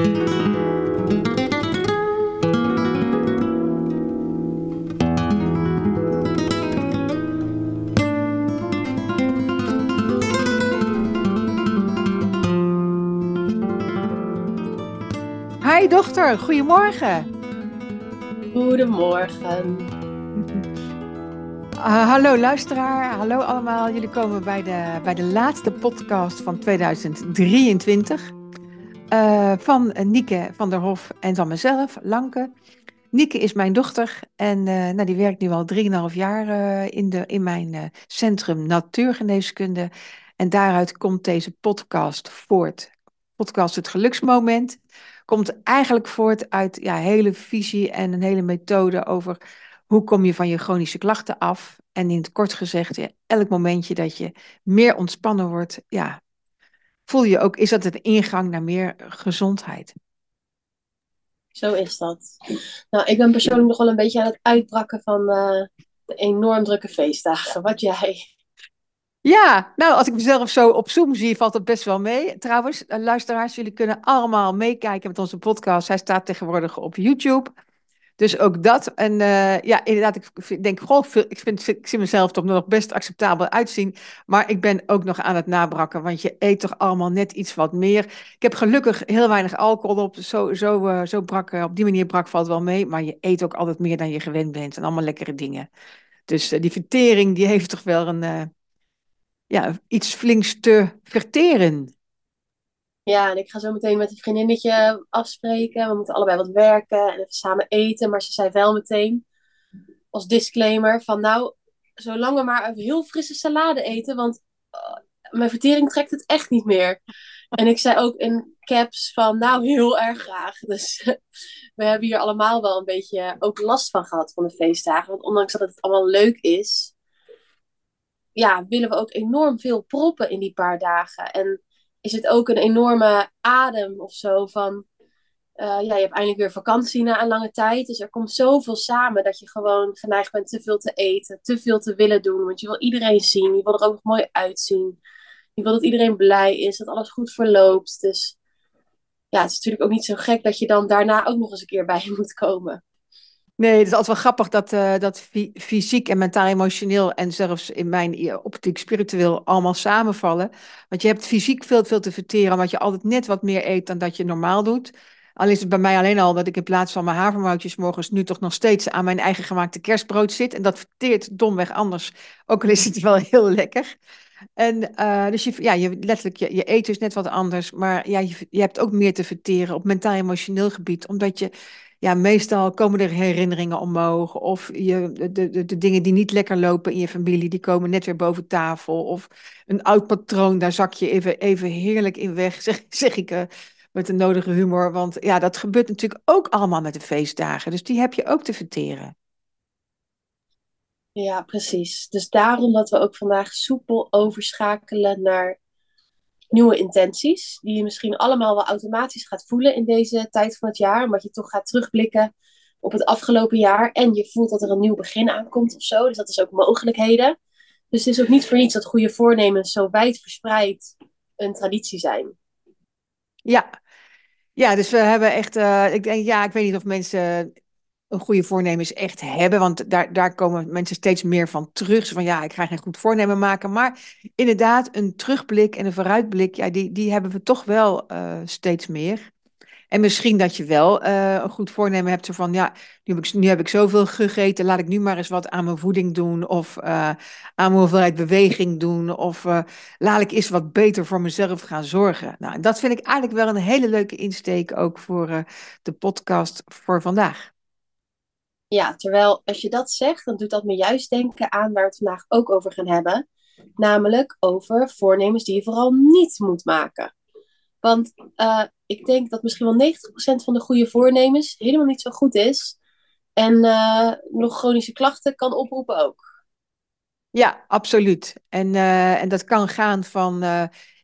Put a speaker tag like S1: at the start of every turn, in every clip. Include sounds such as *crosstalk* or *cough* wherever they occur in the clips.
S1: Hi dochter, goedemorgen.
S2: Goedemorgen.
S1: Uh, *laughs* hallo luisteraar, hallo allemaal. Jullie komen bij de, bij de laatste podcast van 2023 uh, van Nieke van der Hof en van mezelf, Lanke. Nieke is mijn dochter en uh, nou, die werkt nu al 3,5 jaar in, de, in mijn centrum natuurgeneeskunde. En daaruit komt deze podcast voort. Podcast Het Geluksmoment komt eigenlijk voort uit ja, hele visie en een hele methode over hoe kom je van je chronische klachten af. En in het kort gezegd, elk momentje dat je meer ontspannen wordt, ja, voel je ook, is dat een ingang naar meer gezondheid.
S2: Zo is dat. Nou, ik ben persoonlijk nog wel een beetje aan het uitbrakken van uh, de enorm drukke feestdagen. Wat jij?
S1: Ja, nou, als ik mezelf zo op Zoom zie, valt het best wel mee. Trouwens, eh, luisteraars, jullie kunnen allemaal meekijken met onze podcast. Hij staat tegenwoordig op YouTube. Dus ook dat. En uh, ja, inderdaad, ik denk, goh, ik, vind, ik zie mezelf toch nog best acceptabel uitzien. Maar ik ben ook nog aan het nabrakken, want je eet toch allemaal net iets wat meer. Ik heb gelukkig heel weinig alcohol op. Zo, zo, uh, zo brak, op die manier brak valt wel mee. Maar je eet ook altijd meer dan je gewend bent. En allemaal lekkere dingen. Dus uh, die vertering, die heeft toch wel een ja, iets flinks te verteren.
S2: Ja, en ik ga zo meteen met een vriendinnetje afspreken. We moeten allebei wat werken en even samen eten. Maar ze zei wel meteen als disclaimer van nou, zolang we maar heel frisse salade eten, want uh, mijn vertering trekt het echt niet meer. En ik zei ook in caps van nou, heel erg graag. Dus *laughs* we hebben hier allemaal wel een beetje ook last van gehad van de feestdagen. Want ondanks dat het allemaal leuk is, ja, willen we ook enorm veel proppen in die paar dagen. En is het ook een enorme adem of zo van, uh, ja, je hebt eindelijk weer vakantie na een lange tijd. Dus er komt zoveel samen dat je gewoon geneigd bent te veel te eten, te veel te willen doen. Want je wil iedereen zien, je wil er ook nog mooi uitzien. Je wil dat iedereen blij is, dat alles goed verloopt. Dus ja, het is natuurlijk ook niet zo gek dat je dan daarna ook nog eens een keer bij *laughs* moet komen.
S1: Nee, het is altijd wel grappig dat, uh, dat fysiek en mentaal, emotioneel en zelfs in mijn optiek spiritueel allemaal samenvallen. Want je hebt fysiek veel, veel te verteren, omdat je altijd net wat meer eet dan dat je normaal doet. Al is het bij mij alleen al dat ik in plaats van mijn havermoutjes morgens nu toch nog steeds aan mijn eigen gemaakte kerstbrood zit. En dat verteert domweg anders, ook al is het wel *laughs* heel lekker. En uh, dus je, ja, je, letterlijk, je, je eten is net wat anders, maar ja, je, je hebt ook meer te verteren op mentaal-emotioneel gebied, omdat je ja, meestal komen er herinneringen omhoog. Of je, de, de, de dingen die niet lekker lopen in je familie, die komen net weer boven tafel. Of een oud patroon, daar zak je even, even heerlijk in weg, *laughs* zeg, zeg ik uh, met de nodige humor. Want ja, dat gebeurt natuurlijk ook allemaal met de feestdagen. Dus die heb je ook te verteren.
S2: Ja, precies. Dus daarom dat we ook vandaag soepel overschakelen naar nieuwe intenties, die je misschien allemaal wel automatisch gaat voelen in deze tijd van het jaar, omdat je toch gaat terugblikken op het afgelopen jaar en je voelt dat er een nieuw begin aankomt of zo. Dus dat is ook mogelijkheden. Dus het is ook niet voor niets dat goede voornemens zo wijd verspreid een traditie zijn.
S1: Ja, ja dus we hebben echt, uh, ik denk, ja, ik weet niet of mensen een goede voornemens echt hebben. Want daar, daar komen mensen steeds meer van terug. Van ja, ik ga geen goed voornemen maken. Maar inderdaad, een terugblik en een vooruitblik, ja, die, die hebben we toch wel uh, steeds meer. En misschien dat je wel uh, een goed voornemen hebt. Zo van ja, nu heb, ik, nu heb ik zoveel gegeten. Laat ik nu maar eens wat aan mijn voeding doen. Of uh, aan mijn hoeveelheid beweging doen. Of laat ik eens wat beter voor mezelf gaan zorgen. Nou, dat vind ik eigenlijk wel een hele leuke insteek ook voor de podcast voor vandaag.
S2: Ja, terwijl als je dat zegt, dan doet dat me juist denken aan waar we het vandaag ook over gaan hebben. Namelijk over voornemens die je vooral niet moet maken. Want uh, ik denk dat misschien wel 90% van de goede voornemens helemaal niet zo goed is. En uh, nog chronische klachten kan oproepen ook.
S1: Ja, absoluut. En, uh, en dat kan gaan van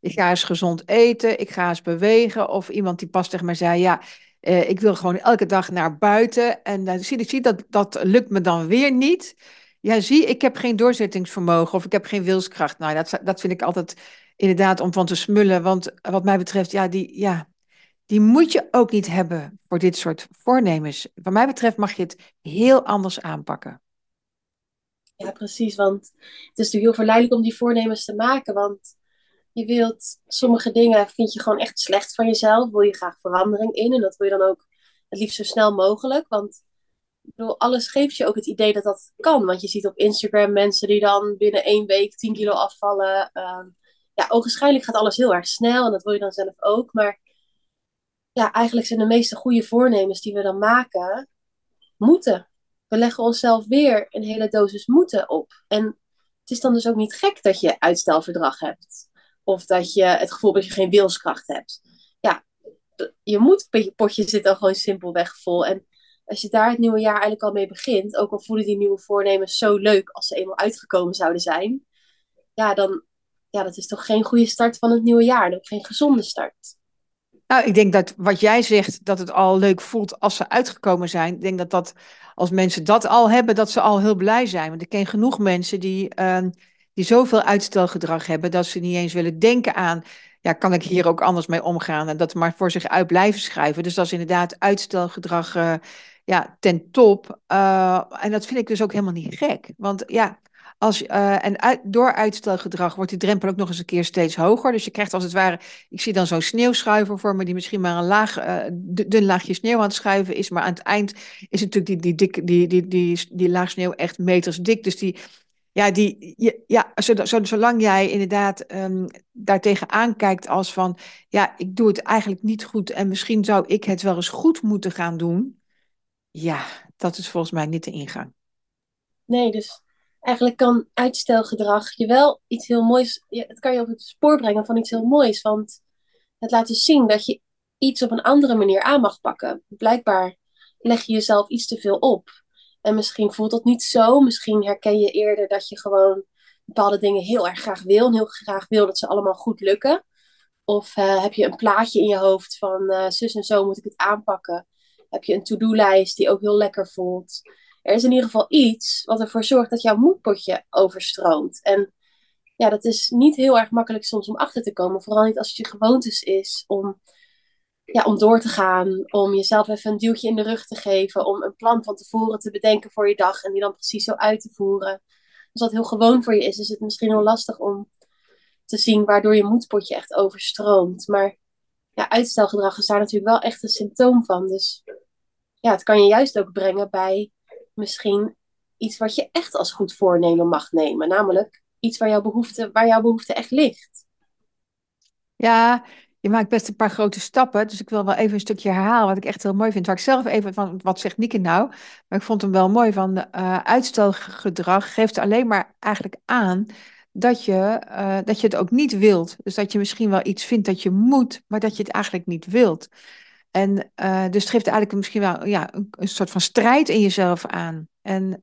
S1: ik ga eens gezond eten, ik ga eens bewegen. Of iemand die pas tegen mij zei, ja, uh, ik wil gewoon elke dag naar buiten. En dan zie ik zie dat dat lukt me dan weer niet. Ja, zie, ik heb geen doorzettingsvermogen of ik heb geen wilskracht. Nou, dat, dat vind ik altijd inderdaad om van te smullen. Want wat mij betreft, ja, die, ja, die moet je ook niet hebben voor dit soort voornemens. Wat mij betreft mag je het heel anders aanpakken.
S2: Ja, precies. Want het is natuurlijk heel verleidelijk om die voornemens te maken. Want je wilt sommige dingen, vind je gewoon echt slecht van jezelf. Wil je graag verandering in. En dat wil je dan ook het liefst zo snel mogelijk. Want bedoel, alles geeft je ook het idee dat dat kan. Want je ziet op Instagram mensen die dan binnen één week 10 kilo afvallen. Uh, ja, ogenschijnlijk gaat alles heel erg snel. En dat wil je dan zelf ook. Maar ja, eigenlijk zijn de meeste goede voornemens die we dan maken, moeten. We leggen onszelf weer een hele dosis moeten op. En het is dan dus ook niet gek dat je uitstelverdrag hebt. Of dat je het gevoel dat je geen wilskracht hebt. Ja, je moet potje zit dan gewoon simpelweg vol. En als je daar het nieuwe jaar eigenlijk al mee begint, ook al voelen die nieuwe voornemens zo leuk als ze eenmaal uitgekomen zouden zijn, ja, dan ja, dat is toch geen goede start van het nieuwe jaar. Dat geen gezonde start.
S1: Nou, ik denk dat wat jij zegt, dat het al leuk voelt als ze uitgekomen zijn. Ik denk dat dat, als mensen dat al hebben, dat ze al heel blij zijn. Want ik ken genoeg mensen die, uh, die zoveel uitstelgedrag hebben, dat ze niet eens willen denken aan, ja, kan ik hier ook anders mee omgaan? En dat maar voor zich uit blijven schrijven. Dus dat is inderdaad uitstelgedrag uh, ja, ten top. Uh, en dat vind ik dus ook helemaal niet gek. Want ja, als, uh, en door uitstelgedrag wordt die drempel ook nog eens een keer steeds hoger. Dus je krijgt als het ware, ik zie dan zo'n sneeuwschuiver voor me, die misschien maar een laag, dun laagje sneeuw aan het schuiven is. Maar aan het eind is natuurlijk die, die, dikke, die, die, die, die laag sneeuw echt meters dik. Dus die, ja, die, ja, zolang jij inderdaad um, daartegen aankijkt als van, ja, ik doe het eigenlijk niet goed en misschien zou ik het wel eens goed moeten gaan doen. Ja, dat is volgens mij niet de ingang.
S2: Nee, dus eigenlijk kan uitstelgedrag je wel iets heel moois, het kan je op het spoor brengen van iets heel moois. Want het laat dus zien dat je iets op een andere manier aan mag pakken. Blijkbaar leg je jezelf iets te veel op. En misschien voelt dat niet zo. Misschien herken je eerder dat je gewoon bepaalde dingen heel erg graag wil. En heel graag wil dat ze allemaal goed lukken. Of uh, heb je een plaatje in je hoofd van uh, zus en zo moet ik het aanpakken. Heb je een to-do-lijst die ook heel lekker voelt er is in ieder geval iets wat ervoor zorgt dat jouw moedpotje overstroomt. En ja, dat is niet heel erg makkelijk soms om achter te komen. Vooral niet als het je gewoontes is om, ja, om door te gaan. Om jezelf even een duwtje in de rug te geven. Om een plan van tevoren te bedenken voor je dag. En die dan precies zo uit te voeren. Als dat heel gewoon voor je is, is het misschien heel lastig om te zien waardoor je moedpotje echt overstroomt. Maar ja, uitstelgedrag is daar natuurlijk wel echt een symptoom van. Dus ja, het kan je juist ook brengen bij misschien iets wat je echt als goed voornemen mag nemen. Namelijk iets waar jouw behoefte, waar jouw behoefte echt ligt.
S1: Ja, je maakt best een paar grote stappen. Dus ik wil wel even een stukje herhalen wat ik echt heel mooi vind. Waar ik zelf even van, wat zegt Nieke nou? Maar ik vond hem wel mooi van uh, uitstelgedrag geeft alleen maar eigenlijk aan dat je, uh, dat je het ook niet wilt. Dus dat je misschien wel iets vindt dat je moet, maar dat je het eigenlijk niet wilt. En uh, dus het geeft eigenlijk misschien wel ja, een, een, soort van strijd in jezelf aan. En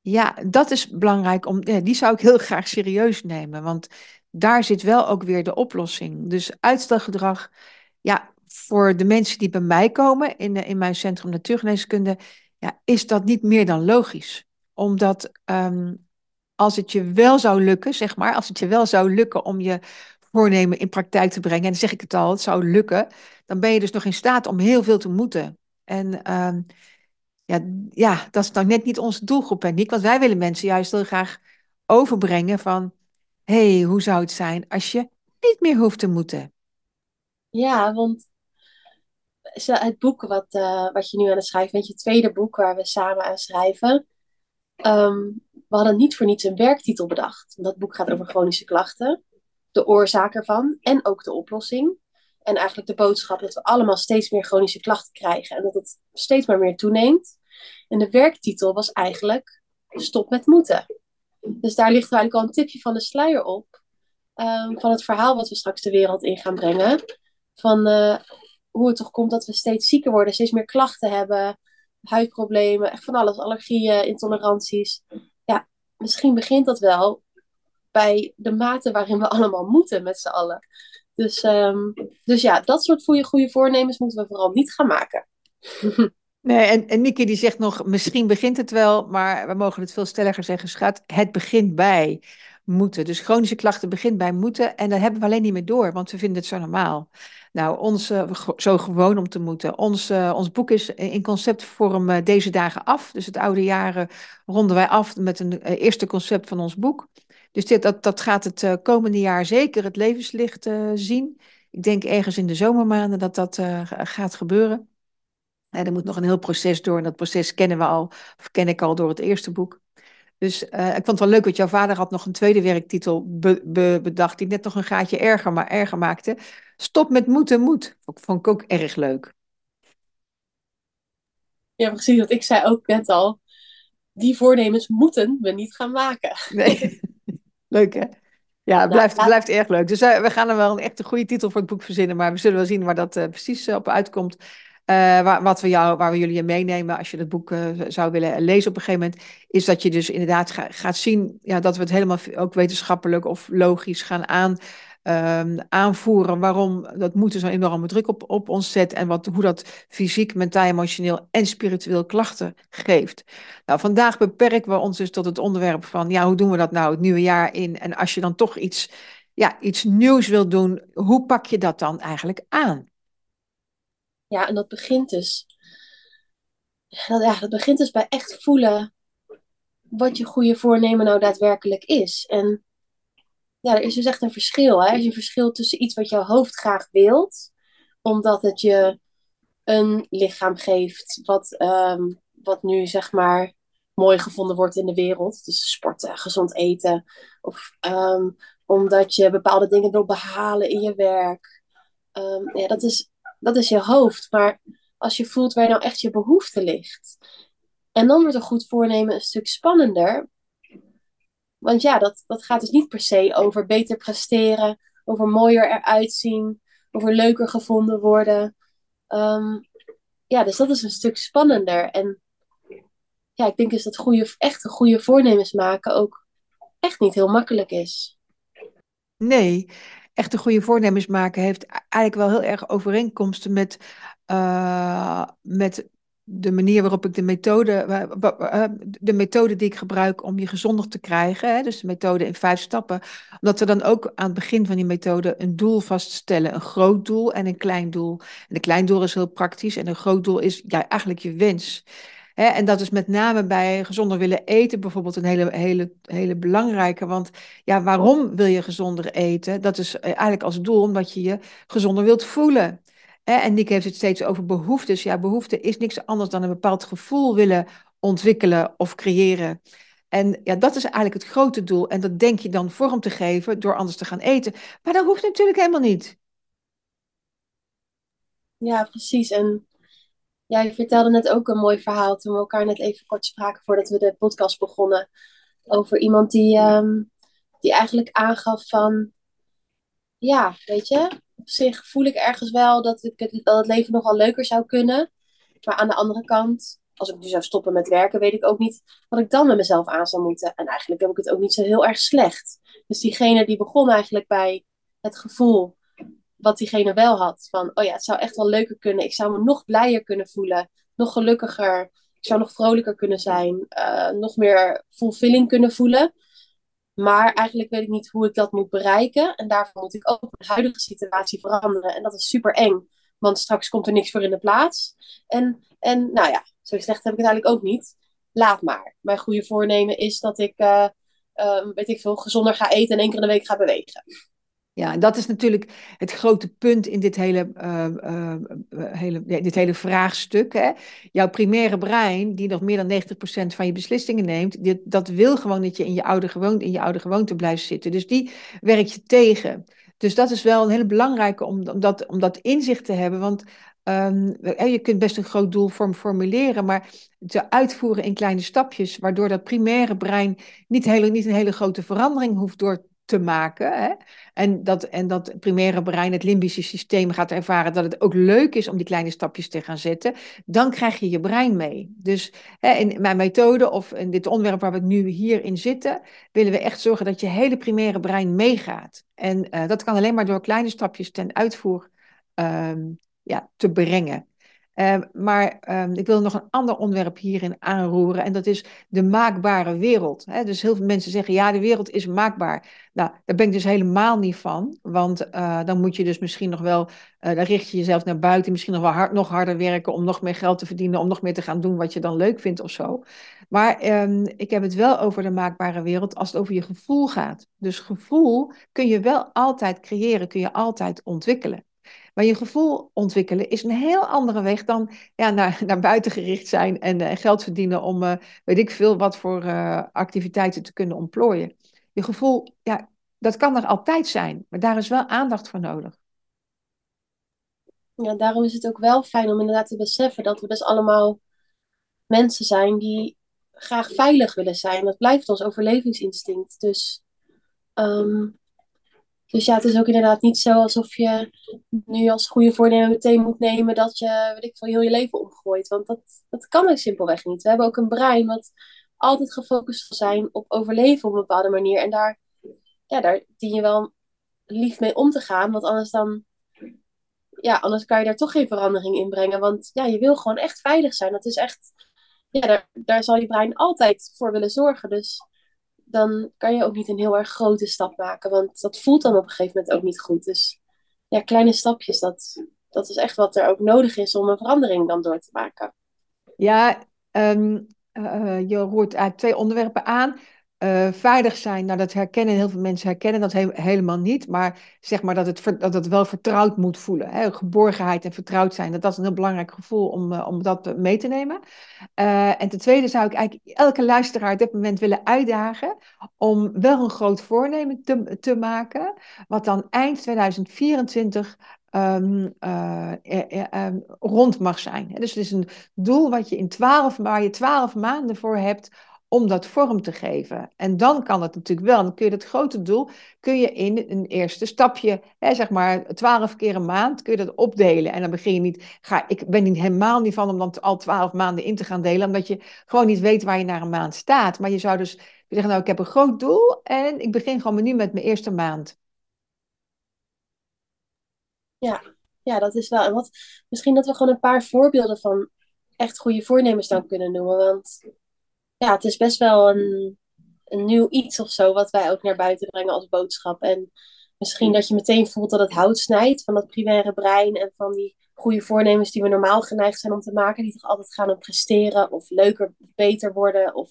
S1: ja, dat is belangrijk. Om, die zou ik heel *laughs* graag serieus nemen. Want daar zit wel ook weer de oplossing. Dus uitstelgedrag, ja, voor de mensen die bij mij komen in, in mijn centrum natuurgeneeskunde, ja, is dat niet meer dan logisch. Omdat um, als het je wel zou lukken, zeg maar, als het je wel zou lukken om je voornemen in praktijk te brengen, en dan zeg ik het al, het zou lukken, dan ben je dus nog in staat om heel veel te moeten. En um, ja, ja, dat is nou net niet onze doelgroep, en niet, want wij willen mensen juist heel graag overbrengen van, hey, hoe zou het zijn als je niet meer hoeft te moeten?
S2: Ja, want het boek wat, uh, wat je nu aan het schrijven bent, je tweede boek waar we samen aan schrijven, um, we hadden niet voor niets een werktitel bedacht. Dat boek gaat over chronische klachten de oorzaak ervan en ook de oplossing. En eigenlijk de boodschap dat we allemaal steeds meer chronische klachten krijgen en dat het steeds maar meer toeneemt. En de werktitel was eigenlijk Stop met moeten. Dus daar ligt eigenlijk al een tipje van de sluier op. Um, van het verhaal wat we straks de wereld in gaan brengen. Van uh, hoe het toch komt dat we steeds zieker worden, steeds meer klachten hebben, huidproblemen, echt van alles, allergieën, intoleranties. Ja, misschien begint dat wel bij de mate waarin we *laughs* allemaal moeten met z'n allen. Dus, um, dus ja, dat soort goede, goede voornemens moeten we vooral niet gaan maken. *laughs*
S1: Nee, en, en die zegt nog, misschien begint het wel, maar we mogen het veel stelliger zeggen, schat, het begint bij. moeten. Dus chronische klachten begint bij moeten en daar hebben we alleen niet meer door, want we vinden het zo normaal. Nou, ons, uh, zo gewoon om te moeten. Ons, uh, ons boek is in conceptvorm uh, deze dagen af. Dus het oude jaren ronden wij af met een eerste concept van ons boek. Dus dit, dat, dat gaat het komende jaar zeker het levenslicht zien. Ik denk ergens in de zomermaanden dat dat gaat gebeuren. Er moet nog een heel proces door en dat proces kennen we al, of ken ik al door het eerste boek. Dus uh, ik vond het wel leuk, dat jouw vader had nog een tweede werktitel be be bedacht, die net nog een gaatje erger, maar erger maakte. Stop met moeten moed. Vond, vond ik ook erg leuk.
S2: Ja, precies wat ik zei ook net al. Die voornemens moeten we niet gaan maken. *laughs*
S1: Nee, *laughs* leuk hè? Ja, het nou, blijft, blijft erg leuk. Dus uh, we gaan er wel een echt een goede titel voor het boek verzinnen, maar we zullen wel zien waar dat uh, precies op uitkomt. Uh, waar, wat we jou, waar we jullie in meenemen als je het boek uh, zou willen lezen op een gegeven moment, is dat je dus inderdaad ga, gaat zien ja, dat we het helemaal ook wetenschappelijk of logisch gaan aan, um, aanvoeren waarom dat moeten zo'n enorme druk op, op ons zet en wat, hoe dat fysiek, mentaal, emotioneel en spiritueel klachten geeft. Nou, vandaag beperken we ons dus tot het onderwerp van ja, hoe doen we dat nou het nieuwe jaar in? En als je dan toch iets, ja, iets nieuws wil doen, hoe pak je dat dan eigenlijk aan?
S2: Ja, en dat begint dus. Dat, ja, dat begint dus bij echt voelen wat je goede voornemen nou daadwerkelijk is. En ja, er is dus echt een verschil. Hè? Er is een verschil tussen iets wat jouw hoofd graag wilt, omdat het je een lichaam geeft wat, um, wat nu zeg maar mooi gevonden wordt in de wereld. Dus sporten, gezond eten. Of um, omdat je bepaalde dingen wil behalen in je werk. Um, ja, dat is dat is je hoofd. Maar als je voelt waar nou echt je behoefte ligt. En dan wordt een goed voornemen een stuk spannender. Want ja, dat, dat gaat dus niet per se over beter presteren, over mooier eruit zien, over leuker gevonden worden. Um, ja, dus dat is een stuk spannender. En ja, ik denk dus dat goede, echte goede voornemens maken ook echt niet heel makkelijk is.
S1: Nee, echte goede voornemens maken heeft eigenlijk wel heel erg overeenkomsten met, uh, met de manier waarop ik de methode, eh, de methode die ik gebruik om je gezonder te krijgen, hè, dus de methode in vijf stappen, omdat we dan ook aan het begin van die methode een doel vaststellen, een groot doel en een klein doel. En een klein doel is heel praktisch en een groot doel is ja, eigenlijk je wens en dat is met name bij gezonder willen eten bijvoorbeeld een hele, hele, hele belangrijke. Want ja, waarom wil je gezonder eten? Dat is eh, eigenlijk als doel omdat je je gezonder wilt voelen. En Nick heeft het steeds over behoeftes. Ja, behoefte is niks anders dan een bepaald gevoel willen ontwikkelen of creëren. En ja, dat is eigenlijk het grote doel. En dat denk je dan vorm te geven door anders te gaan eten. Maar dat hoeft natuurlijk helemaal niet.
S2: Ja, precies. En ja, je vertelde net ook een mooi verhaal toen we elkaar net even kort spraken voordat we de podcast begonnen. Over iemand die, um, die eigenlijk aangaf van, ja, weet je, op zich voel ik ergens wel dat, ik het, dat het leven nog wel leuker zou kunnen. Maar aan de andere kant, als ik nu zou stoppen met werken, weet ik ook niet wat ik dan met mezelf aan zou moeten. En eigenlijk heb ik het ook niet zo heel erg slecht. Dus diegene die begon eigenlijk bij het gevoel wat diegene wel had. Van, oh ja, het zou echt wel leuker kunnen. Ik zou me nog blijer kunnen voelen. Nog gelukkiger. Ik zou nog vrolijker kunnen zijn. Uh, nog meer fulfilling kunnen voelen. Maar eigenlijk weet ik niet hoe ik dat moet bereiken. En daarvoor moet ik ook mijn huidige situatie veranderen. En dat is super eng. Want straks komt er niks voor in de plaats. En, en nou ja, zo slecht heb ik het eigenlijk ook niet. Laat maar. Mijn goede voornemen is dat ik, uh, uh, weet ik veel, gezonder ga eten en één keer in de week ga bewegen.
S1: Ja, en dat is natuurlijk het grote punt in dit hele, uh, uh, hele, dit hele vraagstuk. Hè? Jouw primaire brein, die nog meer dan 90% van je beslissingen neemt, dit, dat wil gewoon dat je in je oude gewoonte, in je oude gewoonte blijft zitten. Dus die werk je tegen. Dus dat is wel een hele belangrijke om, om, dat, om dat inzicht te hebben. Want um, je kunt best een groot doel formuleren, maar te uitvoeren in kleine stapjes, waardoor dat primaire brein niet, hele, niet een hele grote verandering hoeft door te maken. Hè? En, dat, en dat primaire brein, het limbische systeem, gaat ervaren dat het ook leuk is om die kleine stapjes te gaan zetten. Dan krijg je je brein mee. Dus hè, in mijn methode of in dit onderwerp waar we nu hierin zitten, willen we echt zorgen dat je hele primaire brein meegaat. En uh, dat kan alleen maar door kleine stapjes ten uitvoer um, ja, te brengen. Uh, maar uh, ik wil nog een ander onderwerp hierin aanroeren. En dat is de maakbare wereld. Hè? Dus heel veel mensen zeggen, ja, de wereld is maakbaar. Nou, daar ben ik dus helemaal niet van. Want uh, dan moet je dus misschien nog wel, dan richt je jezelf naar buiten. Misschien nog wel hard, nog harder werken om nog meer geld te verdienen. Om nog meer te gaan doen wat je dan leuk vindt of zo. Maar um, ik heb het wel over de maakbare wereld als het over je gevoel gaat. Dus gevoel kun je wel altijd creëren, kun je altijd ontwikkelen. Maar je gevoel ontwikkelen is een heel andere weg dan ja, naar, *laughs* naar buiten gericht zijn en uh, geld verdienen om uh, weet ik veel wat voor uh, activiteiten te kunnen ontplooien. Je gevoel, ja, dat kan er altijd zijn, maar daar is wel aandacht voor nodig.
S2: Ja, daarom is het ook wel fijn om inderdaad te beseffen dat we dus allemaal mensen zijn die graag veilig willen zijn. Dat blijft ons overlevingsinstinct. Dus um, dus ja, het is ook inderdaad niet zo alsof je nu als goede voornemen meteen moet nemen dat je, weet ik veel, heel je leven omgooit. Want dat, dat kan ook simpelweg niet. We hebben ook een brein wat altijd gefocust zal zijn op overleven op een bepaalde manier. En daar, ja, daar dien je wel lief mee om te gaan, want anders dan, ja, anders kan je daar toch geen verandering in brengen. Want ja, je wil gewoon echt veilig zijn. Dat is echt, ja, daar, daar zal je brein altijd voor willen zorgen. Dus dan kan je ook niet een heel erg grote stap maken. Want dat voelt dan op een gegeven moment ook niet goed. Dus ja, kleine stapjes, dat, dat is echt wat er ook nodig is om een verandering dan door te maken.
S1: Ja, um, uh, je roert eigenlijk twee onderwerpen aan. Uh, veilig zijn, nou dat herkennen heel veel mensen herkennen dat helemaal niet, maar zeg maar dat het, dat wel vertrouwd moet voelen. Hè? Geborgenheid en vertrouwd zijn, dat, dat is een heel belangrijk gevoel om, uh, om dat mee te nemen. Uh, en ten tweede zou ik eigenlijk elke luisteraar op dit moment willen uitdagen om wel een groot voornemen te, te maken, wat dan eind 2024 Um, uh, uh, rond mag zijn. Dus het is een doel wat je in 12, waar je twaalf maanden voor hebt om dat vorm te geven. En dan kan het natuurlijk wel. Dan kun je dat grote doel kun je in een eerste stapje, hè, zeg maar twaalf keer een maand, kun je dat opdelen. En dan begin je niet, ga, ik ben niet helemaal niet van om dan al twaalf maanden in te gaan delen, omdat je gewoon niet weet waar je naar een maand staat. Maar je zou dus zeggen, nou ik heb een groot doel en ik begin gewoon nu met mijn eerste maand.
S2: Ja, ja, dat is wel. Wat, misschien dat we gewoon een paar voorbeelden van echt goede voornemens dan kunnen noemen. Want ja, het is best wel een, een nieuw iets of zo, wat wij ook naar buiten brengen als boodschap. En misschien dat je meteen voelt dat het hout snijdt van dat primaire brein en van die goede voornemens die we normaal geneigd zijn om te maken, die toch altijd gaan om presteren of leuker beter worden. Of,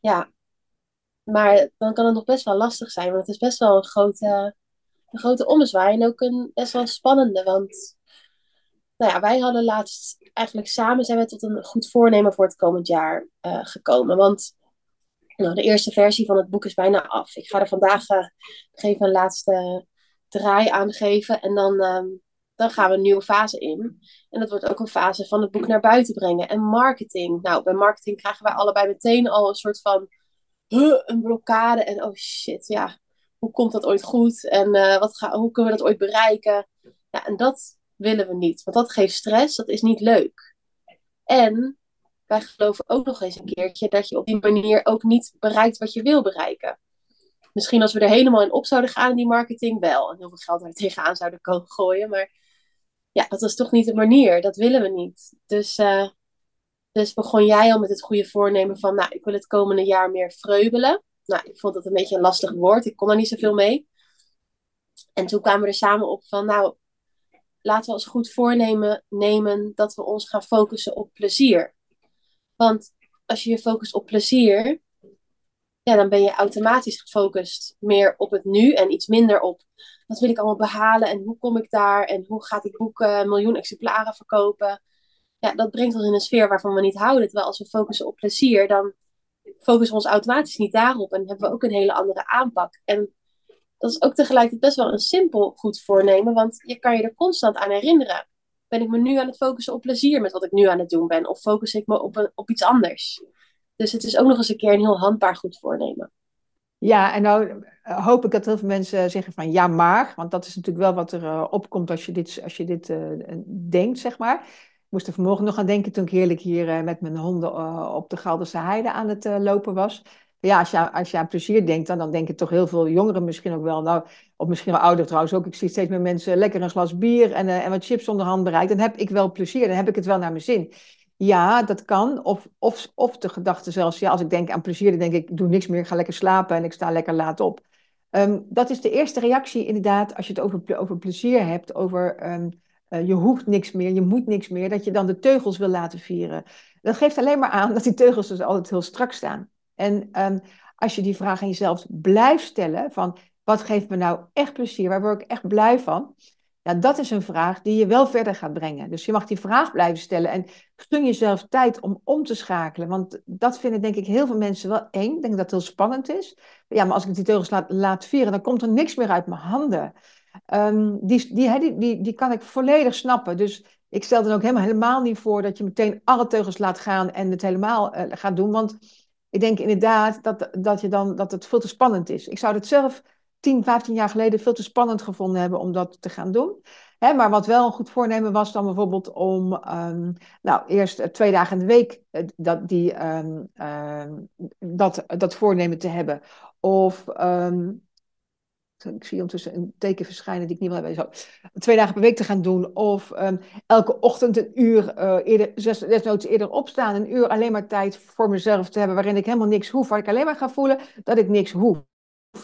S2: ja. Maar dan kan het nog best wel lastig zijn, want het is best wel een grote, een grote ommezwaai en ook een best wel spannende, want nou ja, wij hadden laatst eigenlijk samen zijn we tot een goed voornemen voor het komend jaar uh, gekomen. Want nou, de eerste versie van het boek is bijna af. Ik ga er vandaag uh, even een laatste draai aan geven. En dan, uh, dan gaan we een nieuwe fase in. En dat wordt ook een fase van het boek naar buiten brengen. En marketing. Nou, bij marketing krijgen wij allebei meteen al een soort van een blokkade. En oh shit, ja, hoe komt dat ooit goed? En uh, wat ga, hoe kunnen we dat ooit bereiken? Ja, en dat willen we niet. Want dat geeft stress, dat is niet leuk. En wij geloven ook nog eens een keertje dat je op die manier ook niet bereikt wat je wil bereiken. Misschien als we er helemaal in op zouden gaan in die marketing, wel. En heel veel geld er tegenaan zouden gooien. Maar ja, dat is toch niet de manier. Dat willen we niet. Dus, uh, dus begon jij al met het goede voornemen van, nou, ik wil het komende jaar meer vreubelen. Nou, ik vond dat een beetje een lastig woord. Ik kon er niet zoveel mee. En toen kwamen we er samen op van, nou, laten we als goed voornemen nemen dat we ons gaan focussen op plezier. Want als je je focust op plezier, ja, dan ben je automatisch gefocust meer op het nu en iets minder op wat wil ik allemaal behalen en hoe kom ik daar en hoe gaat dit boek een miljoen exemplaren verkopen. Ja, dat brengt ons in een sfeer waarvan we niet houden. Terwijl als we focussen op plezier, dan focussen we ons automatisch niet daarop en hebben we ook een hele andere aanpak. En dat is ook tegelijkertijd best wel een simpel goed voornemen, want je kan je er constant aan herinneren. Ben ik me nu aan het focussen op plezier met wat ik nu aan het doen ben, of focus ik me op, een, op iets anders? Dus het is ook nog eens een keer een heel handbaar goed voornemen.
S1: Ja, en nou eh, hoop ik dat heel veel mensen zeggen van ja, maar. Want dat is natuurlijk wel wat er uh, opkomt als je dit, als je dit uh, denkt, zeg maar. Ik moest er vanmorgen nog aan denken toen ik heerlijk hier met mijn honden op de Galderse Heide aan het lopen was. Ja, als je, als je aan plezier denkt, dan, dan denken toch heel veel jongeren misschien ook wel. Nou, of misschien wel ouder trouwens ook. Ik zie steeds meer mensen lekker een glas bier en, uh, en wat chips onder hand bereikt. Dan heb ik wel plezier, dan heb ik het wel naar mijn zin. Ja, dat kan. Of, of, of de gedachte zelfs, ja, als ik denk aan plezier, dan denk ik, ik doe niks meer, ik ga lekker slapen en ik sta lekker laat op. Um, dat is de eerste reactie inderdaad, als je het over, over plezier hebt, over um, uh, je hoeft niks meer, je moet niks meer, dat je dan de teugels wil laten vieren. Dat geeft alleen maar aan dat die teugels dus altijd heel strak staan. En um, als je die vraag aan jezelf blijft stellen, van wat geeft me nou echt plezier, waar word ik echt blij van? Ja, dat is een vraag die je wel verder gaat brengen. Dus je mag die vraag blijven stellen en gun jezelf tijd om om te schakelen. Want dat vinden denk ik heel veel mensen wel eng. Ik denk dat het heel spannend is. Ja, maar als ik die teugels laat, vieren, dan komt er niks meer uit mijn handen. Um, die, die, die, die, die kan ik volledig snappen. Dus ik stel dan ook helemaal, helemaal niet voor dat je meteen alle teugels laat gaan en het helemaal uh, gaat doen. Want ik denk inderdaad dat, dat, je dan, dat het veel te spannend is. Ik zou het zelf 10, 15 jaar geleden veel te spannend gevonden hebben om dat te gaan doen. Hè, maar wat wel een goed voornemen was dan bijvoorbeeld om, um, nou, eerst twee dagen in de week dat, die, um, um, dat, dat voornemen te hebben. Of ik zie ondertussen een teken verschijnen die ik niet wil hebben. Zo, twee dagen per week te gaan doen. Of um, elke ochtend een uur uh, eerder, desnoods eerder opstaan. Een uur alleen maar tijd voor mezelf te hebben. Waarin ik helemaal niks hoef. Waar ik alleen maar ga voelen dat ik niks hoef.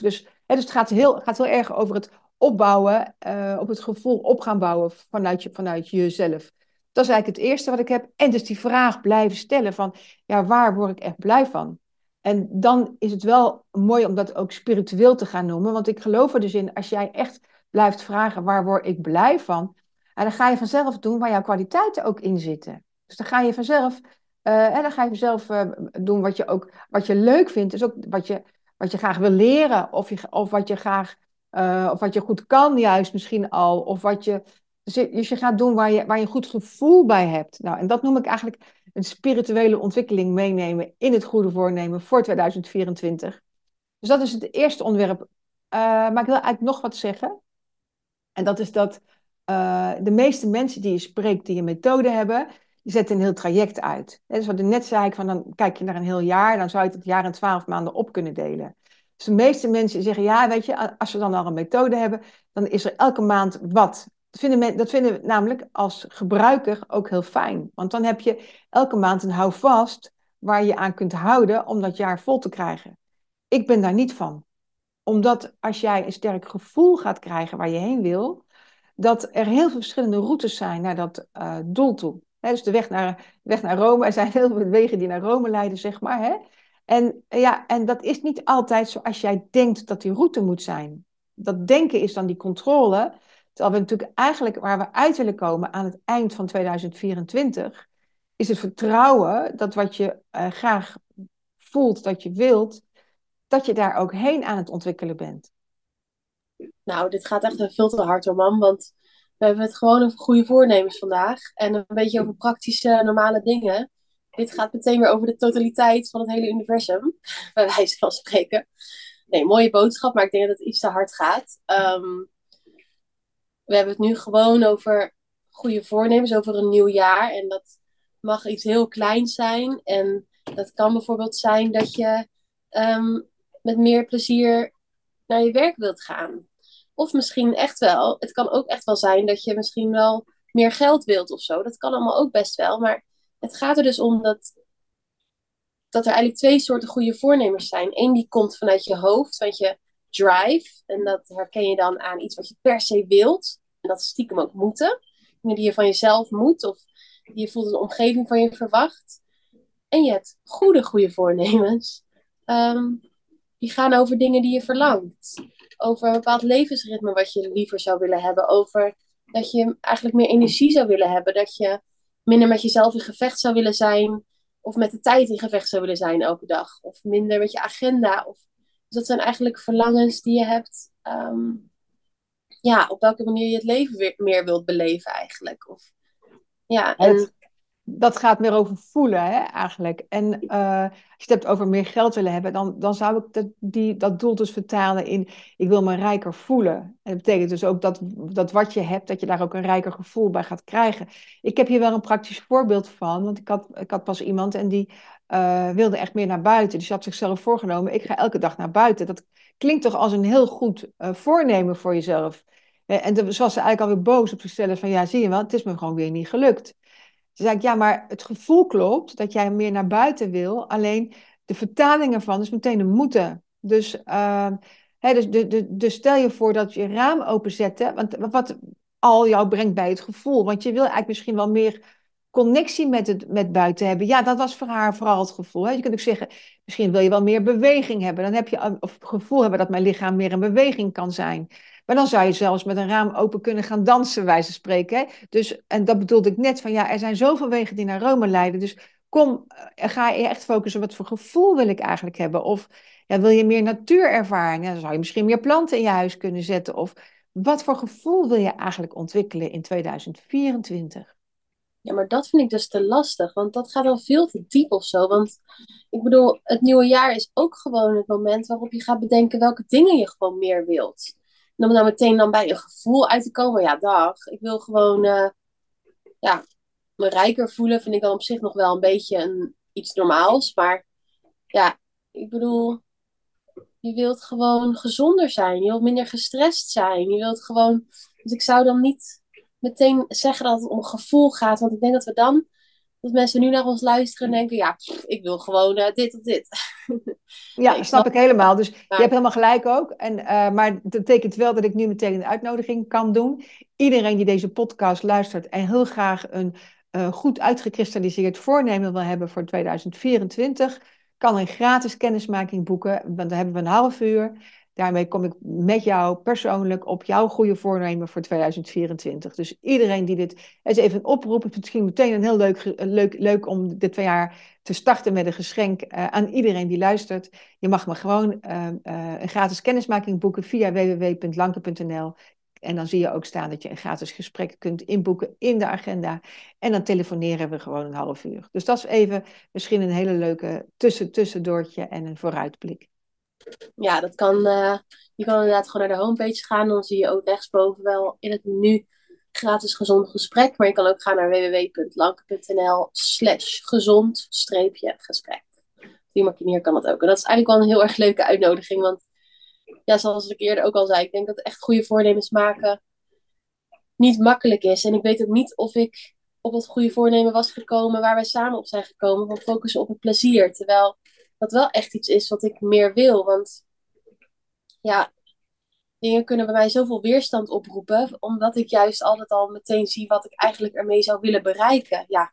S1: Dus, hè, dus het gaat heel, gaat heel erg over het opbouwen. Uh, op het gevoel op gaan bouwen vanuit, je, vanuit jezelf. Dat is eigenlijk het eerste wat ik heb. En dus die vraag blijven stellen van, ja, waar word ik echt blij van? En dan is het wel mooi om dat ook spiritueel te gaan noemen. Want ik geloof er dus in, als jij echt blijft vragen, waar word ik blij van? En dan ga je vanzelf doen waar jouw kwaliteiten ook in zitten. Dus dan ga je vanzelf, en dan ga je vanzelf uh, doen wat je ook wat je leuk vindt. Dus ook wat je, wat je graag wil leren. Of, je, of wat je graag, uh, of wat je goed kan juist misschien al. Of wat je, dus je gaat doen waar je, waar je een goed gevoel bij hebt. Nou, en dat noem ik eigenlijk een spirituele ontwikkeling meenemen in het goede voornemen voor 2024. Dus dat is het eerste onderwerp. Uh, maar ik wil eigenlijk nog wat zeggen. En dat is dat uh, de meeste mensen die je spreekt, die een methode hebben, die zetten een heel traject uit. Dus wat ik net zei, van dan kijk je naar een heel jaar, dan zou je het jaar in twaalf maanden op kunnen delen. Dus de meeste mensen zeggen, ja, weet je, als we dan al een methode hebben, dan is er elke maand wat. Dat vinden, dat we namelijk als gebruiker ook heel fijn. Want dan heb je elke maand een houvast waar je aan kunt houden om dat jaar vol te krijgen. Ik ben daar niet van. Omdat als jij een sterk gevoel gaat krijgen waar je heen wil, dat er heel veel verschillende routes zijn naar dat uh, doel toe. Dus de weg naar, weg naar Rome, er zijn heel veel wegen die naar Rome leiden, zeg maar. Hè? En, ja, en dat is niet altijd zoals jij denkt dat die route moet zijn. Dat denken is dan die controle. Terwijl we natuurlijk eigenlijk waar we uit willen komen aan het eind van 2024, is het vertrouwen dat wat je uh, graag voelt, dat je wilt, dat je daar ook heen aan het ontwikkelen bent.
S2: Nou, dit gaat echt veel te hard hoor, mam. Want we hebben het gewoon over goede voornemens vandaag. En een beetje over praktische, normale dingen. Dit gaat meteen weer over de totaliteit van het hele universum. Bij wijze van spreken. Nee, mooie boodschap, maar ik denk dat het iets te hard gaat. Um, we hebben het nu gewoon over goede voornemens, over een nieuw jaar. En dat mag iets heel kleins zijn. En dat kan bijvoorbeeld zijn dat je um, met meer plezier naar je werk wilt gaan. Of misschien echt wel, het kan ook echt wel zijn dat je misschien wel meer geld wilt of zo. Dat kan allemaal ook best wel. Maar het gaat er dus om dat, dat er eigenlijk twee soorten goede voornemens zijn. Eén die komt vanuit je hoofd, vanuit je drive. En dat herken je dan aan iets wat je per se wilt. En dat is stiekem ook moeten. Dingen die je van jezelf moet of die je voelt een omgeving van je verwacht. En je hebt goede, goede voornemens. Um, die gaan over dingen die je verlangt. Over een bepaald levensritme wat je liever zou willen hebben. Over dat je eigenlijk meer energie zou willen hebben. Dat je minder met jezelf in gevecht zou willen zijn. Of met de tijd in gevecht zou willen zijn elke dag. Of minder met je agenda. Of, dus dat zijn eigenlijk verlangens die je hebt. Um, ja, op welke manier je het leven weer meer wilt beleven eigenlijk. Of, ja,
S1: en... dat gaat meer over voelen, hè, eigenlijk. En uh, als je het hebt over meer geld willen hebben, dan, dan zou ik dat, die, dat doel dus vertalen in: ik wil me rijker voelen. En dat betekent dus ook dat, dat wat je hebt, dat je daar ook een rijker gevoel bij gaat krijgen. Ik heb hier wel een praktisch voorbeeld van, want ik had, ik had pas iemand en die uh, wilde echt meer naar buiten. Dus ze had zichzelf voorgenomen, ik ga elke dag naar buiten. Dat klinkt toch als een heel goed uh, voornemen voor jezelf. Uh, en toen was ze eigenlijk alweer boos op zichzelf van, ja, zie je wel, het is me gewoon weer niet gelukt. Toen zei ja, maar het gevoel klopt dat jij meer naar buiten wil. Alleen de vertaling ervan is meteen een moeten. Dus, ehm, dus, de, de, dus stel je voor dat je raam openzet. Want wat al jou brengt bij het gevoel. Want je wil eigenlijk misschien wel meer connectie met, het, met buiten hebben. Ja, dat was voor haar vooral het gevoel. Hè? Je kunt ook zeggen, misschien wil je wel meer beweging hebben. Dan heb je of het gevoel hebben dat mijn lichaam meer in beweging kan zijn. Maar dan zou je zelfs met een raam open kunnen gaan dansen, wijze spreken. Hè? Dus, en dat bedoelde ik net van, ja, er zijn zoveel wegen die naar Rome leiden. Dus kom, eh, ga je echt focussen, wat voor gevoel wil ik eigenlijk hebben? Of ja, wil je meer natuurervaring? Dan zou je misschien meer planten in je huis kunnen zetten. Of wat voor gevoel wil je eigenlijk ontwikkelen in 2024?
S2: Ja, maar dat vind ik dus te lastig, want dat gaat al veel te diep of zo. Want ik bedoel, het nieuwe jaar is ook gewoon het moment waarop je gaat bedenken welke dingen je gewoon meer wilt. En om dan meteen dan bij een gevoel uit te komen, ja, dag. Ik wil gewoon, uh, ja, me rijker voelen, vind ik dan op zich nog wel een beetje een, iets normaals. Maar ja, ik bedoel, je wilt gewoon gezonder zijn. Je wilt minder gestrest zijn. Je wilt gewoon. Dus ik zou dan niet meteen zeggen dat het om gevoel gaat. Want ik denk dat we dan, dat mensen nu naar ons luisteren en denken, ja, ik wil gewoon uh, dit of dit. *laughs*
S1: Ja, dat snap ik helemaal. Dus je hebt helemaal gelijk ook. En, uh, maar dat betekent wel dat ik nu meteen een uitnodiging kan doen. Iedereen die deze podcast luistert en heel graag een uh, goed uitgekristalliseerd voornemen wil hebben voor 2024, kan een gratis kennismaking boeken. Want dan hebben we een half uur. Daarmee kom ik met jou persoonlijk op jouw goede voornemen voor 2024. Dus iedereen die dit. Is even een oproep. Het is misschien meteen een heel leuk, leuk, leuk om dit twee jaar te starten met een geschenk uh, aan iedereen die luistert. Je mag me gewoon uh, uh, een gratis kennismaking boeken via www.lanke.nl. En dan zie je ook staan dat je een gratis gesprek kunt inboeken in de agenda. En dan telefoneren we gewoon een half uur. Dus dat is even misschien een hele leuke tussen, tussendoortje en een vooruitblik.
S2: Ja, dat kan. Uh, je kan inderdaad gewoon naar de homepage gaan. Dan zie je ook rechtsboven wel in het menu gratis gezond gesprek. Maar je kan ook gaan naar www.lanke.nl slash gezond gesprek. Op die manier kan dat ook. En dat is eigenlijk wel een heel erg leuke uitnodiging. Want ja, zoals ik eerder ook al zei, ik denk dat echt goede voornemens maken niet makkelijk is. En ik weet ook niet of ik op het goede voornemen was gekomen waar wij samen op zijn gekomen. Van focussen op het plezier. Terwijl dat wel echt iets is wat ik meer wil. Want ja, dingen kunnen bij mij zoveel weerstand oproepen. Omdat ik juist altijd al meteen zie wat ik eigenlijk ermee zou willen bereiken. Ja,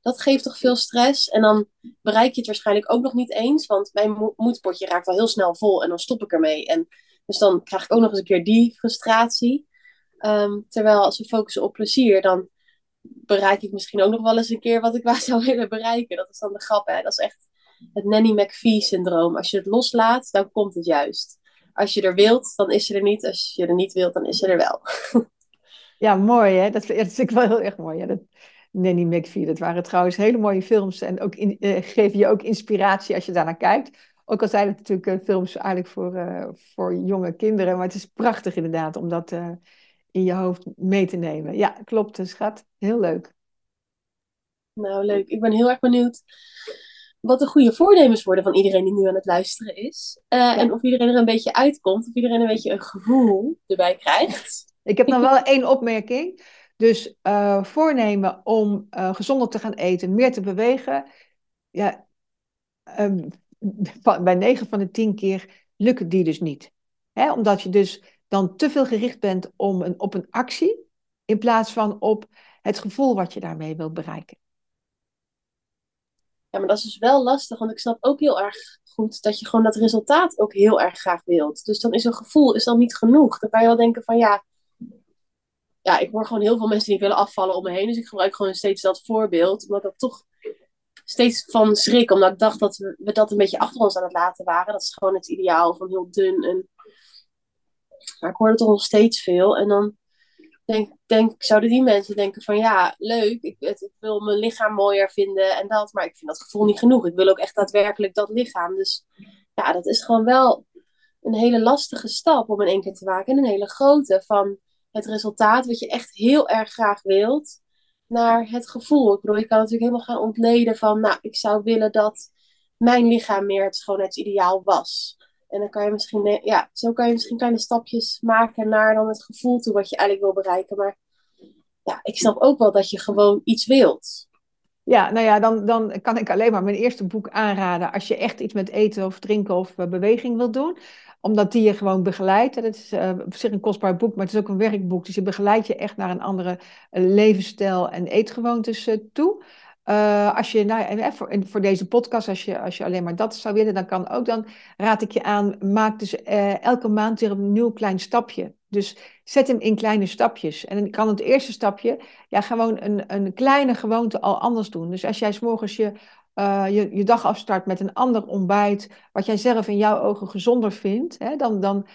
S2: dat geeft toch veel stress. En dan bereik je het waarschijnlijk ook nog niet eens. Want mijn moedpotje raakt al heel snel vol en dan stop ik ermee. En dus dan krijg ik ook nog eens een keer die frustratie. Um, terwijl als we focussen op plezier, dan bereik ik misschien ook nog wel eens een keer wat ik *laughs* waar zou willen bereiken. Dat is dan de grap, hè. Dat is echt het Nanny McPhee-syndroom. Als je het loslaat, dan komt het juist. Als je er wilt, dan is ze er niet. Als je er niet wilt, dan is ze er wel. *laughs*
S1: ja, mooi hè. Dat, dat vind ik wel heel erg mooi. Ja, dat, Nanny McPhee, dat waren trouwens hele mooie films. En ook in, uh, geven je ook inspiratie als je daarnaar kijkt. Ook al zijn het natuurlijk uh, films eigenlijk voor, uh, voor jonge kinderen. Maar het is prachtig inderdaad om dat in je hoofd mee te nemen. Ja, klopt, schat. Heel leuk.
S2: Nou, leuk. Ik ben heel erg benieuwd wat de goede voornemens worden van iedereen die nu aan het luisteren is. Uh, En of iedereen er een beetje uitkomt, of iedereen een beetje een gevoel erbij krijgt.
S1: Ik heb nog wel één opmerking. Dus uh, voornemen om uh, gezonder te gaan eten, meer te bewegen. Ja, um, *laughs* bij 9 van de 10 keer lukt die dus niet. Hè? Omdat je dus dan te veel gericht bent om een, op een actie, in plaats van op het gevoel wat je daarmee wilt bereiken.
S2: Ja, maar dat is dus wel lastig, want ik snap ook heel erg goed dat je gewoon dat resultaat ook heel erg graag wilt. Dus dan is een gevoel is dan niet genoeg. Dan kan je wel denken van ja, ja, ik hoor gewoon heel veel mensen die willen afvallen om me heen. Dus ik gebruik gewoon steeds dat voorbeeld, omdat ik toch steeds van schrik, omdat ik dacht dat we, dat een beetje achter ons aan het laten waren. Dat is gewoon het ideaal van heel dun. En... Maar ik hoor het toch nog steeds veel. En dan denk, denk, zouden die mensen denken van ja, leuk, ik, ik, wil mijn lichaam mooier vinden en dat, maar ik vind dat gevoel niet genoeg. Ik wil ook echt daadwerkelijk dat lichaam. Dus ja, dat is gewoon wel een hele lastige stap om in één keer te maken. En een hele grote van het resultaat wat je echt heel erg graag wilt, naar het gevoel. Ik bedoel, je kan natuurlijk helemaal gaan ontleden van, nou, ik zou willen dat mijn lichaam meer het schoonheidsideaal was. En dan kan je misschien, ja, zo kan je misschien kleine stapjes maken naar dan het gevoel toe wat je eigenlijk wil bereiken. Maar ja, ik snap ook wel dat je gewoon iets wilt.
S1: Ja, nou ja, dan, dan kan ik alleen maar mijn eerste boek aanraden als je echt iets met eten of drinken of uh, beweging wilt doen. Omdat die je gewoon begeleidt. Dat is uh, op zich een kostbaar boek, maar het is ook een werkboek. Dus je begeleidt je echt naar een andere uh, levensstijl en eetgewoontes toe. Uh, als je, nou, voor, voor, deze podcast, als je, als je alleen maar dat zou willen, dan kan ook. Dan raad ik je aan, maak dus uh, elke maand weer een nieuw klein stapje. Dus zet hem in kleine stapjes. En dan kan het eerste stapje, ja, gewoon een, een kleine gewoonte al anders doen. Dus als jij s'morgens je, je, je dag afstart met een ander ontbijt, wat jij zelf in jouw ogen gezonder vindt, hè, dan, dan,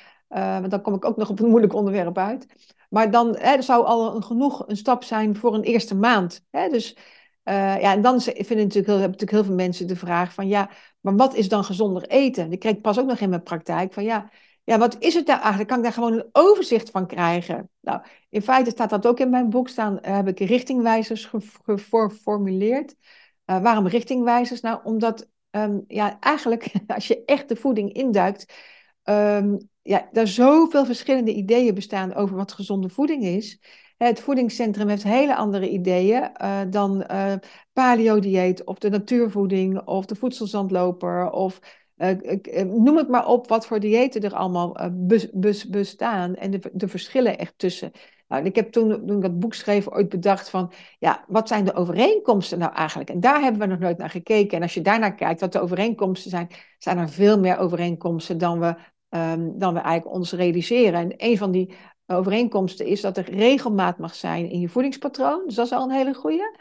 S1: dan kom ik ook nog op een moeilijk onderwerp uit. Maar dan hè, zou al een, genoeg een stap zijn voor een eerste maand. Hè? Dus uh, ja, en dan vinden natuurlijk heel, hebben natuurlijk heel veel mensen de vraag van ja, maar wat is dan gezonder eten? Ik kreeg pas ook nog in mijn praktijk van ja, ja, wat is het daar eigenlijk? Kan ik daar gewoon een overzicht van krijgen? Nou, in feite staat dat ook in mijn boek staan, uh, heb ik richtingwijzers geformuleerd. Uh, waarom richtingwijzers? Nou, omdat um, ja, eigenlijk *laughs* als je echt de voeding induikt, um, ja, er zoveel verschillende ideeën bestaan over wat gezonde voeding is. Het voedingscentrum heeft hele andere ideeën uh, dan uh, paleo-dieet of de natuurvoeding of de voedselzandloper of uh, noem het maar op wat voor diëten er allemaal bestaan en de, de, verschillen echt tussen. Nou, ik heb toen, toen ik dat boek schreef ooit bedacht van, ja, wat zijn de overeenkomsten nou eigenlijk? En daar hebben we nog nooit naar gekeken. En als je daarnaar kijkt wat de overeenkomsten zijn, zijn er veel meer overeenkomsten dan we, um, dan we eigenlijk ons realiseren. En een van die overeenkomsten is dat er regelmaat mag zijn in je voedingspatroon. Dus dat is al een hele goede.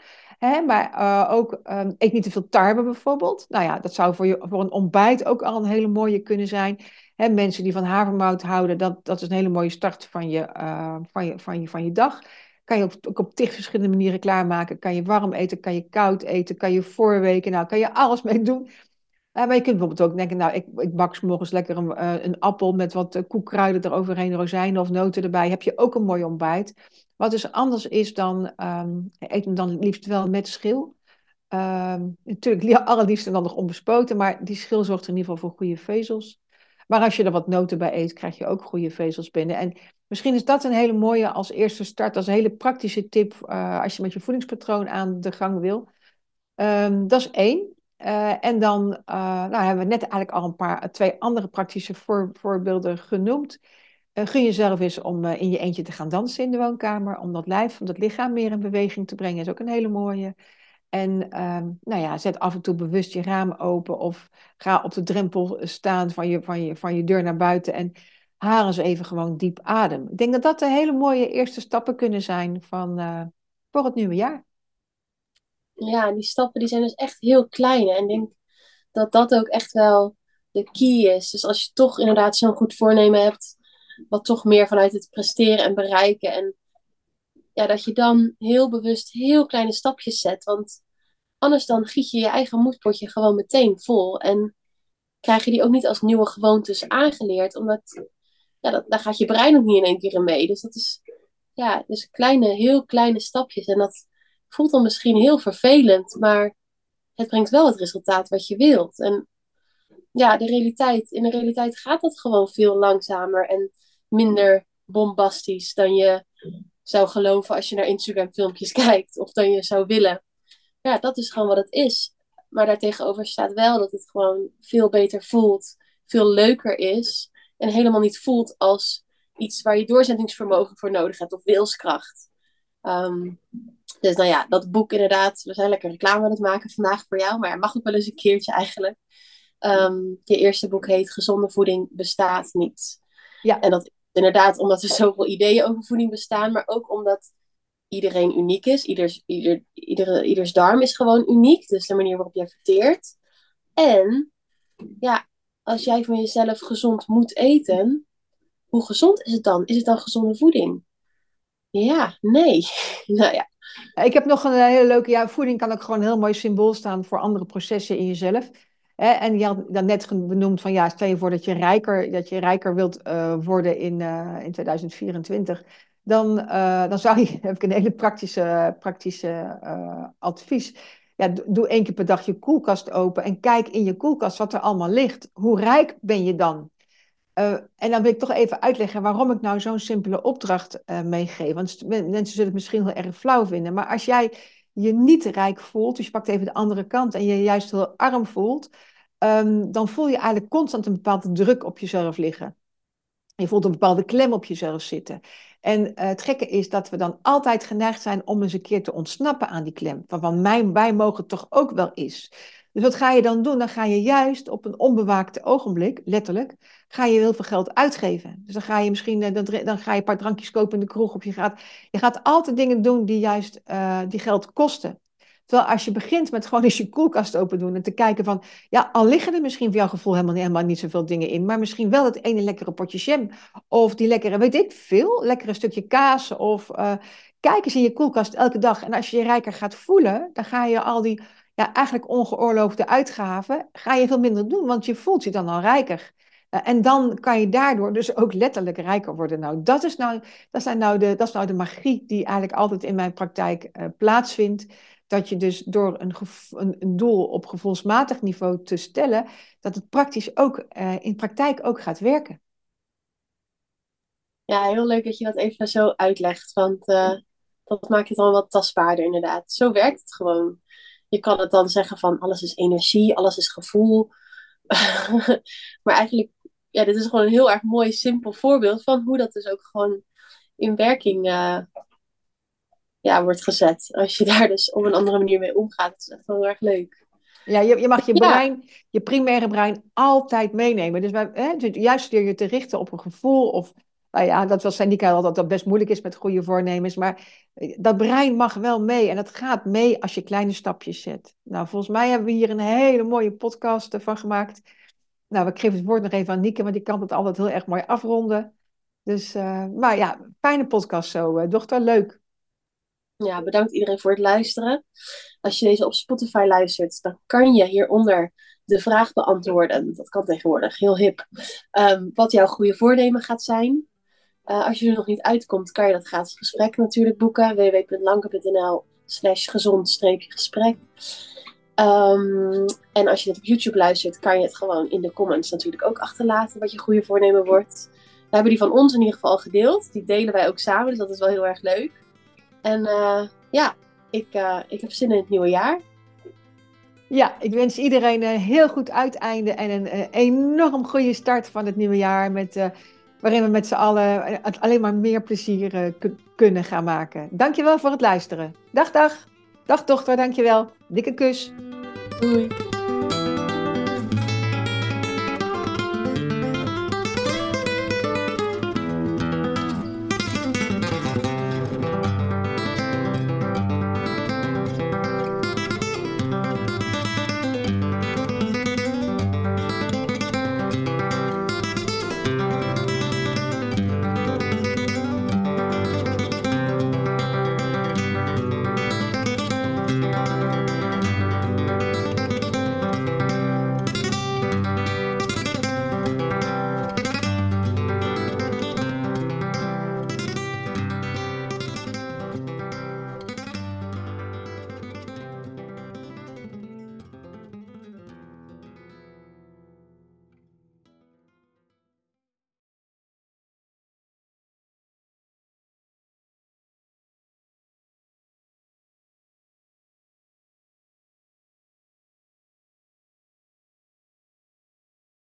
S1: Maar uh, ook um, eet niet te veel tarwe bijvoorbeeld. Nou ja, dat zou voor, je, voor een ontbijt ook al een hele mooie kunnen zijn. Hè, mensen die van havermout houden, dat, dat is een hele mooie start van je, uh, van je, van je, van je dag. Kan je ook, ook op tig verschillende manieren klaarmaken. Kan je warm eten, kan je koud eten, kan je voorweken. Nou, kan je alles mee doen. Uh, maar je kunt bijvoorbeeld ook denken, nou, ik, ik bak morgens lekker een, uh, een appel met wat uh, koekkruiden eroverheen, rozijnen of noten erbij. Heb je ook een mooi ontbijt. Wat dus anders is dan, um, eet hem dan liefst wel met schil. Um, natuurlijk, *laughs* allerliefst dan nog onbespoten, maar die schil zorgt in ieder geval voor goede vezels. Maar als je er wat noten bij eet, krijg je ook goede vezels binnen. En misschien is dat een hele mooie als eerste start, als een hele praktische tip als je met je voedingspatroon aan de gang wil. Um, dat is één. Uh, en dan uh, nou, hebben we net eigenlijk al een paar, twee andere praktische voor, voorbeelden genoemd. Uh, gun jezelf eens om in je eentje te gaan dansen in de woonkamer. Om dat lijf, om dat lichaam meer in beweging te brengen, is ook een hele mooie. En ehm, nou ja, zet af en toe bewust je raam open of ga op de drempel staan van je, van je, van je deur naar buiten en haal eens even gewoon diep adem. Ik denk dat dat de hele mooie eerste stappen kunnen zijn van, voor het nieuwe jaar
S2: ja, die stappen die zijn dus echt heel klein. En ik denk dat dat ook echt wel de key is. Dus als je toch inderdaad zo'n goed voornemen hebt, wat toch meer vanuit het presteren en bereiken. En ja, dat je dan heel bewust heel kleine stapjes zet. Want anders dan giet je je eigen moedpotje gewoon meteen vol. En krijg je die ook niet als nieuwe gewoontes aangeleerd. Omdat, ja, dat, daar gaat je brein ook niet in één keer in mee. Dus dat is, ja, dus kleine, heel kleine stapjes. En dat voelt dan misschien heel vervelend, maar het brengt wel het resultaat wat je wilt. En ja, de realiteit, in de realiteit gaat dat gewoon veel langzamer en minder bombastisch dan je zou geloven als je naar Instagram filmpjes *laughs* kijkt of dan je zou willen. Ja, dat is gewoon wat het is. Maar daartegenover staat wel dat het gewoon veel beter voelt, veel leuker is en helemaal niet voelt als iets waar je doorzettingsvermogen voor nodig hebt of wilskracht. Um, dus nou ja, dat boek inderdaad, we zijn lekker reclame aan het maken vandaag voor jou, maar het mag ook wel eens een keertje eigenlijk. Um, je eerste boek heet Gezonde voeding bestaat niet. Ja. En dat is inderdaad omdat er zoveel ideeën over voeding bestaan, maar ook omdat iedereen uniek is. Ieders, ieder, iedere, ieders darm is gewoon uniek, dus de manier waarop jij verteert. En ja, als jij van jezelf gezond moet eten, hoe gezond is het dan? Is het dan gezonde voeding? Ja, nee. *laughs* nou ja.
S1: Ik heb nog een eh, hele leuke, ja, voeding kan ook gewoon een heel mooi symbool staan voor andere processen in jezelf. En je had dan net benoemd van ja, stel je voor dat je rijker, dat je rijker wilt uh, worden in, uh, in 2024. Dan, dan zou je, *laughs* heb ik een hele praktische, praktische advies. ja, doe één keer per dag je koelkast open en kijk in je koelkast wat er allemaal ligt. Hoe rijk ben je dan? Uh, en dan wil ik toch even uitleggen waarom ik nou zo'n simpele opdracht uh, meegeef. Want mensen zullen het misschien heel erg flauw vinden. Maar als jij je niet rijk voelt, dus je pakt even de andere kant en je, juist heel arm voelt, um, dan voel je eigenlijk constant een bepaalde druk op jezelf liggen. Je voelt een bepaalde klem op jezelf zitten. En uh, het gekke is dat we dan altijd geneigd zijn om eens een keer te ontsnappen aan die klem. Van, van mij, wij mogen toch ook wel eens. Dus wat ga je dan doen? Dan ga je juist op een onbewaakte ogenblik, letterlijk, ga je heel veel geld uitgeven. Dus dan ga je misschien eh, dan, dan ga je een paar drankjes kopen in de kroeg. Of je gaat, je gaat altijd dingen doen die juist uh, die geld kosten. Terwijl als je begint met gewoon eens je koelkast open doen en te kijken van, ja, al liggen er misschien voor jouw gevoel helemaal, helemaal niet zoveel dingen in, maar misschien wel het ene lekkere potje jam of die lekkere, weet ik veel, lekkere stukje kaas of uh, kijk eens in je koelkast elke dag. En als je je rijker gaat voelen, dan ga je al die, eigenlijk ongeoorloofde uitgaven, ga je veel minder doen, want je voelt je dan al rijker. En dan kan je daardoor dus ook letterlijk rijker worden. Nou, dat is nou, dat zijn nou de, dat is nou de magie die eigenlijk altijd in mijn praktijk uh, plaatsvindt dat je dus door een, een, een, doel op gevoelsmatig niveau te stellen, dat het praktisch ook uh, in praktijk ook gaat werken.
S2: Ja, heel leuk dat je dat even zo uitlegt, want uh, dat maakt het dan wat tastbaarder inderdaad. Zo werkt het gewoon. Je kan het dan zeggen van alles is energie, alles is gevoel. *laughs* maar eigenlijk, ja, dit is gewoon een heel erg mooi, simpel voorbeeld van hoe dat dus ook gewoon in werking uh, ja, wordt gezet. Als je daar dus op een andere manier mee omgaat. Dat is echt heel erg leuk.
S1: Ja, je, je mag je *laughs* brein, je primaire brein altijd meenemen. Dus, bij, hè, dus juist door je te richten op een gevoel of... Nou ja, dat wil Sandika al dat dat best moeilijk is met goede voornemens. Maar eh, dat brein mag wel mee. En dat gaat mee als je kleine stapjes zet. Nou, volgens mij hebben we hier een hele mooie podcast van gemaakt. Nou, ik geef het woord nog even aan Nieke, want die kan het altijd heel erg mooi afronden. Dus, uh, maar ja, fijne podcast zo, uh, dochter. Leuk.
S2: Ja, bedankt iedereen voor het luisteren. Als je deze op Spotify luistert, dan kan je hieronder de vraag beantwoorden. Dat kan tegenwoordig, heel hip. Um, wat jouw goede voornemen gaat zijn. Uh, als je er nog niet uitkomt, kan je dat gratis gesprek natuurlijk boeken. www.lanke.nl slash gezond-gesprek. Um, en als je dit op YouTube luistert, kan je het gewoon in de comments natuurlijk ook achterlaten wat je goede voornemen wordt. We hebben die van ons in ieder geval gedeeld. Die delen wij ook samen, dus dat is wel heel erg leuk. En uh, ja, ik, uh, ik heb zin in het nieuwe jaar.
S1: Ja, ik wens iedereen een heel goed uiteinde en een, enorm goede start van het nieuwe jaar. Met, waarin we met z'n allen alleen maar meer plezier kunnen gaan maken. Dankjewel voor het luisteren. Dag, dag. Dag, dochter, dankjewel. Dikke kus.
S2: Doei.